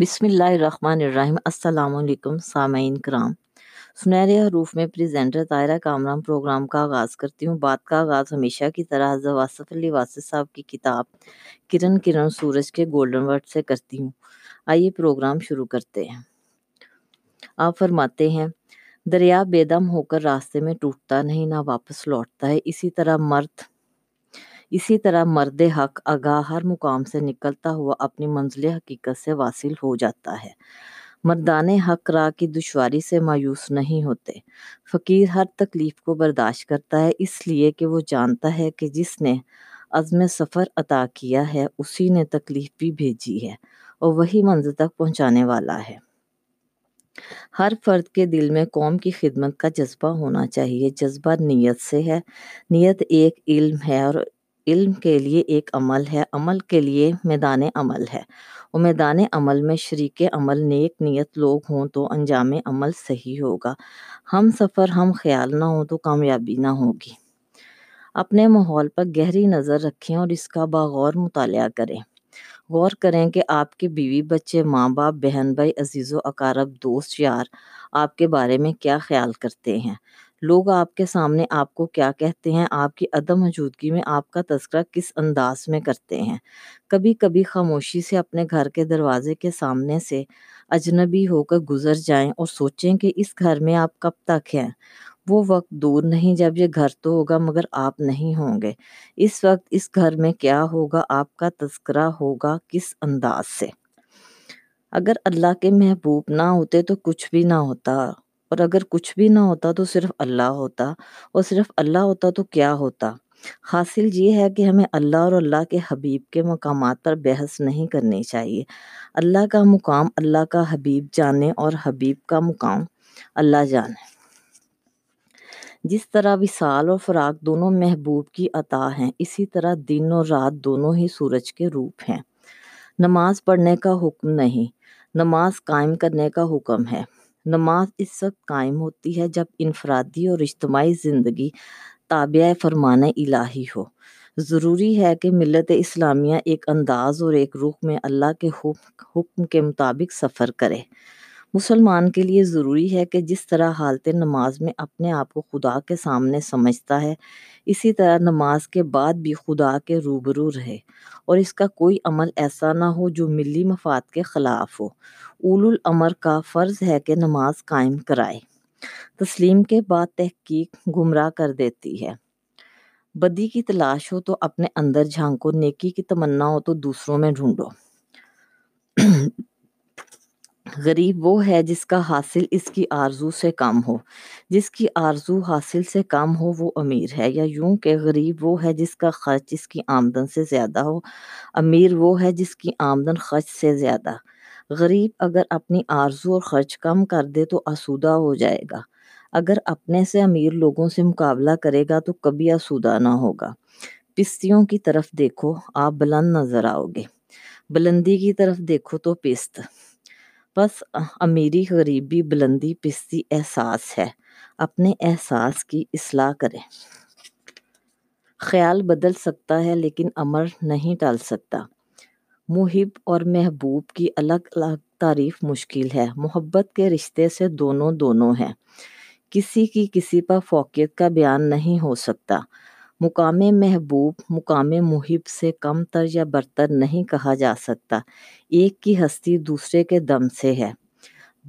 بسم اللہ الرحمن الرحیم۔ السلام علیکم سامعین کرام۔ سنہرے حروف میں پریزنٹر طائرہ کامران پروگرام کا آغاز کرتی ہوں۔ بات کا آغاز ہمیشہ کی طرح حضرت واصف علی واسف صاحب کی کتاب کرن کرن سورج کے گولڈن ورڈ سے کرتی ہوں۔ آئیے پروگرام شروع کرتے ہیں۔ آپ فرماتے ہیں، دریا بیدم ہو کر راستے میں ٹوٹتا نہیں، نہ واپس لوٹتا ہے۔ اسی طرح مرد اسی طرح مرد حق آگاہ ہر مقام سے نکلتا ہوا اپنی منزل حقیقت سے واصل ہو جاتا ہے۔ مردان حق راہ کی دشواری سے مایوس نہیں ہوتے۔ فقیر ہر تکلیف کو برداشت کرتا ہے، اس لیے کہ وہ جانتا ہے کہ جس نے عزم سفر عطا کیا ہے، اسی نے تکلیف بھی بھیجی ہے اور وہی منزل تک پہنچانے والا ہے۔ ہر فرد کے دل میں قوم کی خدمت کا جذبہ ہونا چاہیے۔ جذبہ نیت سے ہے۔ نیت ایک علم ہے اور علم کے لیے ایک عمل ہے، عمل کے لیے میدان عمل ہے۔ اور میدان عمل میں شریک عمل نیک نیت لوگ ہوں تو انجام عمل صحیح ہوگا۔ ہم سفر، ہم خیال نہ ہوں تو کامیابی نہ ہوگی۔ اپنے ماحول پر گہری نظر رکھیں اور اس کا باغور مطالعہ کریں۔ غور کریں کہ آپ کے بیوی بچے، ماں باپ، بہن بھائی، عزیز و اقارب، دوست، یار آپ کے بارے میں کیا خیال کرتے ہیں۔ لوگ آپ کے سامنے آپ کو کیا کہتے ہیں؟ آپ کی عدم موجودگی میں آپ کا تذکرہ کس انداز میں کرتے ہیں؟ کبھی کبھی خاموشی سے اپنے گھر کے دروازے کے سامنے سے اجنبی ہو کر گزر جائیں اور سوچیں کہ اس گھر میں آپ کب تک ہیں؟ وہ وقت دور نہیں جب یہ گھر تو ہوگا مگر آپ نہیں ہوں گے۔ اس وقت اس گھر میں کیا ہوگا؟ آپ کا تذکرہ ہوگا کس انداز سے؟ اگر اللہ کے محبوب نہ ہوتے تو کچھ بھی نہ ہوتا۔ اور اگر کچھ بھی نہ ہوتا تو صرف اللہ ہوتا اور صرف اللہ ہوتا تو کیا ہوتا؟ حاصل یہ ہے کہ ہمیں اللہ اور اللہ کے حبیب کے مقامات پر بحث نہیں کرنی چاہیے۔ اللہ کا مقام اللہ کا حبیب جانے اور حبیب کا مقام اللہ جانے۔ جس طرح وصال اور فراق دونوں محبوب کی عطا ہیں، اسی طرح دن اور رات دونوں ہی سورج کے روپ ہیں۔ نماز پڑھنے کا حکم نہیں، نماز قائم کرنے کا حکم ہے۔ نماز اس وقت قائم ہوتی ہے جب انفرادی اور اجتماعی زندگی تابع فرمان الہی ہو۔ ضروری ہے کہ ملت اسلامیہ ایک انداز اور ایک روح میں اللہ کے حکم کے مطابق سفر کرے۔ مسلمان کے لیے ضروری ہے کہ جس طرح حالت نماز میں اپنے آپ کو خدا کے سامنے سمجھتا ہے، اسی طرح نماز کے بعد بھی خدا کے روبرو رہے۔ اور اس کا کوئی عمل ایسا نہ ہو جو ملی مفاد کے خلاف ہو۔ اول الامر کا فرض ہے کہ نماز قائم کرائے۔ تسلیم کے بعد تحقیق گمراہ کر دیتی ہے۔ بدی کی تلاش ہو تو اپنے اندر جھانکو، نیکی کی تمنا ہو تو دوسروں میں ڈھونڈو۔ غریب وہ ہے جس کا حاصل اس کی آرزو سے کم ہو۔ جس کی آرزو حاصل سے کم ہو وہ امیر ہے، یا یوں کہ غریب وہ ہے جس کا خرچ اس کی آمدن سے زیادہ ہو۔ امیر وہ ہے جس کی آمدن خرچ سے زیادہ۔ غریب اگر اپنی آرزو اور خرچ کم کر دے تو آسودہ ہو جائے گا۔ اگر اپنے سے امیر لوگوں سے مقابلہ کرے گا تو کبھی آسودہ نہ ہوگا۔ پستیوں کی طرف دیکھو، آپ بلند نظر آؤ گے۔ بلندی کی طرف دیکھو تو پست بس امیری غریبی بلندی پستی احساس ہے۔ اپنے احساس کی اصلاح کریں۔ خیال بدل سکتا ہے لیکن امر نہیں ٹال سکتا۔ محب اور محبوب کی الگ الگ تعریف مشکل ہے۔ محبت کے رشتے سے دونوں دونوں ہیں۔ کسی کی کسی پر فوقیت کا بیان نہیں ہو سکتا۔ مقام محبوب، مقام محب سے کم تر یا برتر نہیں کہا جا سکتا۔ ایک کی ہستی دوسرے کے دم سے ہے۔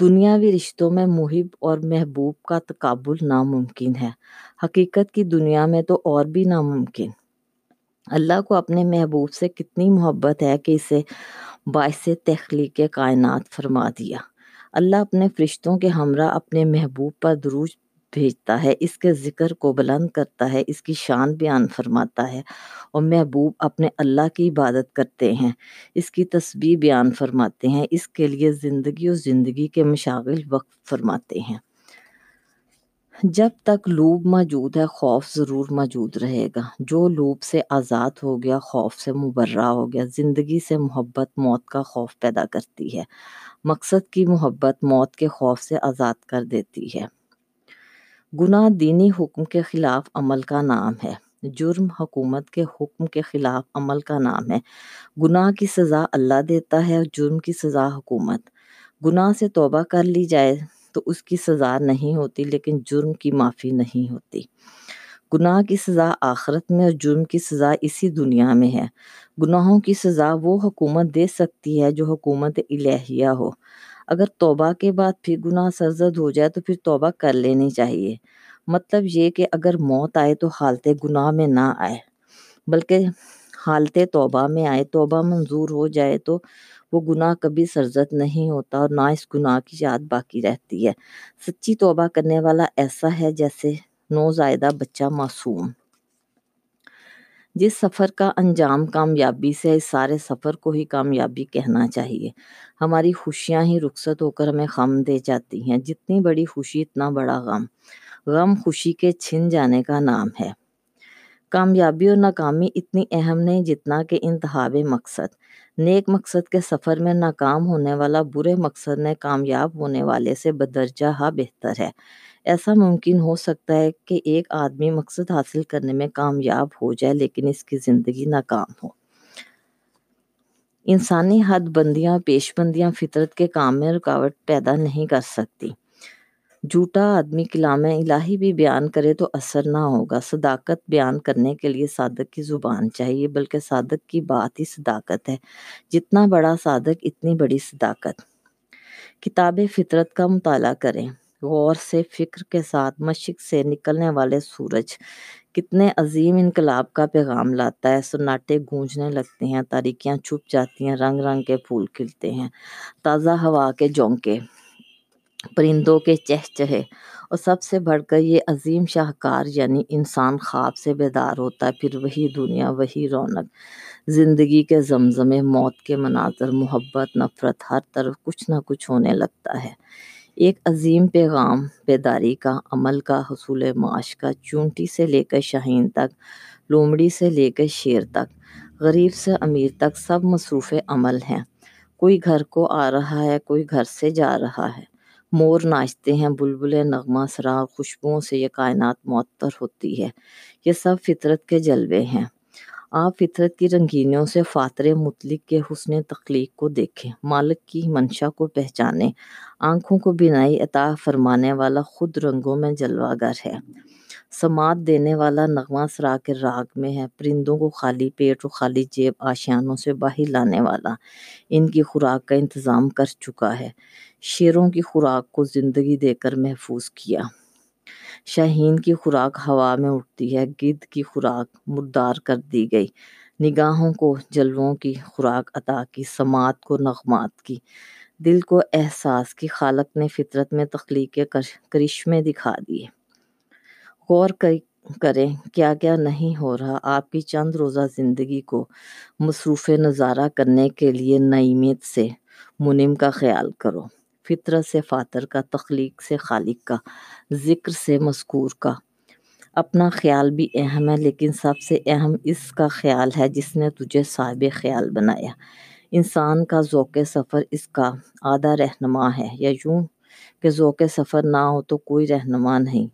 دنیاوی رشتوں میں محب اور محبوب کا تقابل ناممکن ہے۔ حقیقت کی دنیا میں تو اور بھی ناممکن۔ اللہ کو اپنے محبوب سے کتنی محبت ہے کہ اسے باعث تخلیق کائنات فرما دیا۔ اللہ اپنے فرشتوں کے ہمراہ اپنے محبوب پر دروج بھیجتا ہے، اس کے ذکر کو بلند کرتا ہے، اس کی شان بیان فرماتا ہے اور محبوب اپنے اللہ کی عبادت کرتے ہیں۔ اس کی تسبیح بیان فرماتے ہیں، اس کے لیے زندگی اور زندگی کے مشاغل وقت فرماتے ہیں۔ جب تک لوب موجود ہے، خوف ضرور موجود رہے گا۔ جو لوب سے آزاد ہو گیا، خوف سے مبرہ ہو گیا۔ زندگی سے محبت موت کا خوف پیدا کرتی ہے۔ مقصد کی محبت موت کے خوف سے آزاد کر دیتی ہے۔ گناہ دینی حکم کے خلاف عمل کا نام ہے۔ جرم حکومت کے حکم کے خلاف عمل کا نام ہے۔ گناہ کی سزا اللہ دیتا ہے اور جرم کی سزا حکومت۔ گناہ سے توبہ کر لی جائے تو اس کی سزا نہیں ہوتی، لیکن جرم کی معافی نہیں ہوتی۔ گناہ کی سزا آخرت میں اور جرم کی سزا اسی دنیا میں ہے۔ گناہوں کی سزا وہ حکومت دے سکتی ہے جو حکومت الہیہ ہو۔ اگر توبہ کے بعد پھر گناہ سرزد ہو جائے تو پھر توبہ کر لینی چاہیے۔ مطلب یہ کہ اگر موت آئے تو حالت گناہ میں نہ آئے، بلکہ حالت توبہ میں آئے، توبہ منظور ہو جائے تو وہ گناہ کبھی سرزد نہیں ہوتا اور نہ اس گناہ کی یاد باقی رہتی ہے۔ سچی توبہ کرنے والا ایسا ہے جیسے نوزائیدہ بچہ معصوم۔ جس سفر کا انجام کامیابی سے اس سارے سفر کو ہی کامیابی کہنا چاہیے۔ ہماری خوشیاں ہی رخصت ہو کر ہمیں غم دے جاتی ہیں۔ جتنی بڑی خوشی، اتنا بڑا غم۔ غم خوشی کے چھن جانے کا نام ہے۔ کامیابی اور ناکامی اتنی اہم نہیں جتنا کہ انتہاب مقصد۔ نیک مقصد کے سفر میں ناکام ہونے والا برے مقصد میں کامیاب ہونے والے سے بدرجہ ہا بہتر ہے۔ ایسا ممکن ہو سکتا ہے کہ ایک آدمی مقصد حاصل کرنے میں کامیاب ہو جائے لیکن اس کی زندگی ناکام ہو۔ انسانی حد بندیاں، پیش بندیاں فطرت کے کام میں رکاوٹ پیدا نہیں کر سکتی۔ جھوٹا آدمی کلام الہی بھی بیان کرے تو اثر نہ ہوگا۔ صداقت بیان کرنے کے لیے صادق کی زبان چاہیے، بلکہ صادق کی بات ہی صداقت ہے۔ جتنا بڑا صادق، اتنی بڑی صداقت۔ کتاب فطرت کا مطالعہ کریں۔ غور سے، فکر کے ساتھ مشق سے نکلنے والے سورج۔ کتنے عظیم انقلاب کا پیغام لاتا ہے۔ سناٹے گونجنے لگتے ہیں، تاریکیاں چھپ جاتی ہیں، رنگ رنگ کے پھول کھلتے ہیں۔ تازہ ہوا کے جونکے پرندوں کے چہچہے اور سب سے بڑھ کر یہ عظیم شاہکار یعنی انسان خواب سے بیدار ہوتا ہے، پھر وہی دنیا، وہی رونق۔ زندگی کے زمزمے، موت کے مناظر، محبت، نفرت، ہر طرف کچھ نہ کچھ ہونے لگتا ہے۔ ایک عظیم پیغام بیداری کا عمل کا حصول معاش کا چونٹی سے لے کر شاہین تک، لومڑی سے لے کر شیر تک، غریب سے امیر تک سب مصروف عمل ہیں۔ کوئی گھر کو آ رہا ہے، کوئی گھر سے جا رہا ہے۔ مور ناچتے ہیں، بلبل نغمہ سرا خوشبوؤں سے یہ کائنات معطر ہوتی ہے۔ یہ سب فطرت کے جلوے ہیں۔ آپ فطرت کی رنگینیوں سے فاتر مطلق کے حسن تخلیق کو دیکھیں، مالک کی منشا کو پہچانیں، آنکھوں کو بینائی عطا فرمانے والا خود رنگوں میں جلوہ گر ہے۔ سماعت دینے والا نغمہ سرا کے راگ میں ہے، پرندوں کو خالی پیٹ اور خالی جیب آشیانوں سے باہر لانے والا۔ ان کی خوراک کا انتظام کر چکا ہے، شیروں کی خوراک کو زندگی دے کر محفوظ کیا۔ شاہین کی خوراک ہوا میں اٹھتی ہے گدھ کی خوراک مردار کر دی گئی۔ نگاہوں کو، جلووں کی خوراک عطا کی، سماعت کو، نغمات کی۔ دل کو احساس کی، خالق نے فطرت میں تخلیق کے کرشمے دکھا دیے۔ غور کریں، کیا کیا نہیں ہو رہا۔ آپ کی چند روزہ زندگی کو مصروف نظارہ کرنے کے لیے نعیمیت سے منم کا خیال کرو۔ فطرت سے فاتر کا، تخلیق سے خالق کا، ذکر سے مذکور کا۔ اپنا خیال بھی اہم ہے، لیکن سب سے اہم اس کا خیال ہے جس نے تجھے صاحب خیال بنایا۔ انسان کا ذوق سفر اس کا آدھا رہنما ہے، یا یوں کہ ذوق سفر نہ ہو تو کوئی رہنما نہیں۔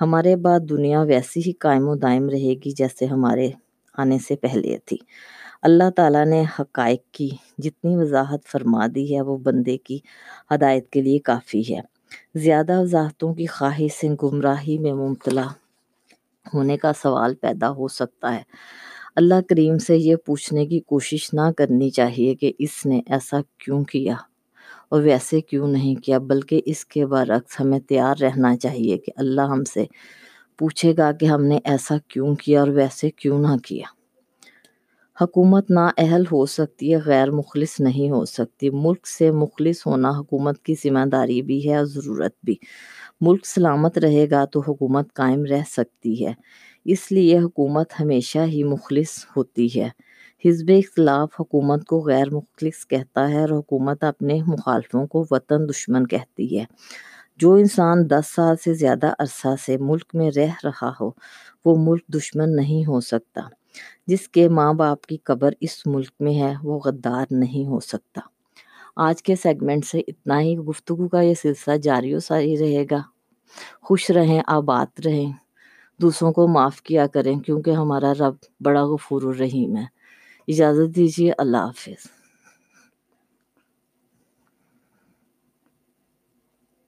ہمارے بعد دنیا ویسی ہی قائم و دائم رہے گی جیسے ہمارے آنے سے پہلے تھی۔ اللہ تعالیٰ نے حقائق کی جتنی وضاحت فرما دی ہے، وہ بندے کی ہدایت کے لیے کافی ہے۔ زیادہ وضاحتوں کی خواہش سے گمراہی میں مبتلا ہونے کا سوال پیدا ہو سکتا ہے۔ اللہ کریم سے یہ پوچھنے کی کوشش نہ کرنی چاہیے کہ اس نے ایسا کیوں کیا اور ویسے کیوں نہیں کیا، بلکہ اس کے برعکس ہمیں تیار رہنا چاہیے کہ اللہ ہم سے پوچھے گا کہ ہم نے ایسا کیوں کیا اور ویسے کیوں نہ کیا۔ حکومت نا اہل ہو سکتی ہے، غیر مخلص نہیں ہو سکتی۔ ملک سے مخلص ہونا حکومت کی ذمہ داری بھی ہے اور ضرورت بھی۔ ملک سلامت رہے گا تو حکومت قائم رہ سکتی ہے۔ اس لیے حکومت ہمیشہ ہی مخلص ہوتی ہے۔ حزب اختلاف حکومت کو غیر مخلص کہتا ہے اور حکومت اپنے مخالفوں کو وطن دشمن کہتی ہے۔ جو انسان دس سال سے زیادہ عرصہ سے ملک میں رہ رہا ہو، وہ ملک دشمن نہیں ہو سکتا۔ جس کے ماں باپ کی قبر اس ملک میں ہے، وہ غدار نہیں ہو سکتا۔ آج کے سیگمنٹ سے اتنا ہی۔ گفتگو کا یہ سلسلہ جاری و ساری رہے گا۔ خوش رہیں، آباد رہیں۔ دوسروں کو معاف کیا کریں، کیونکہ ہمارا رب بڑا غفور الرحیم ہے۔ اجازت دیجیے، اللہ حافظ۔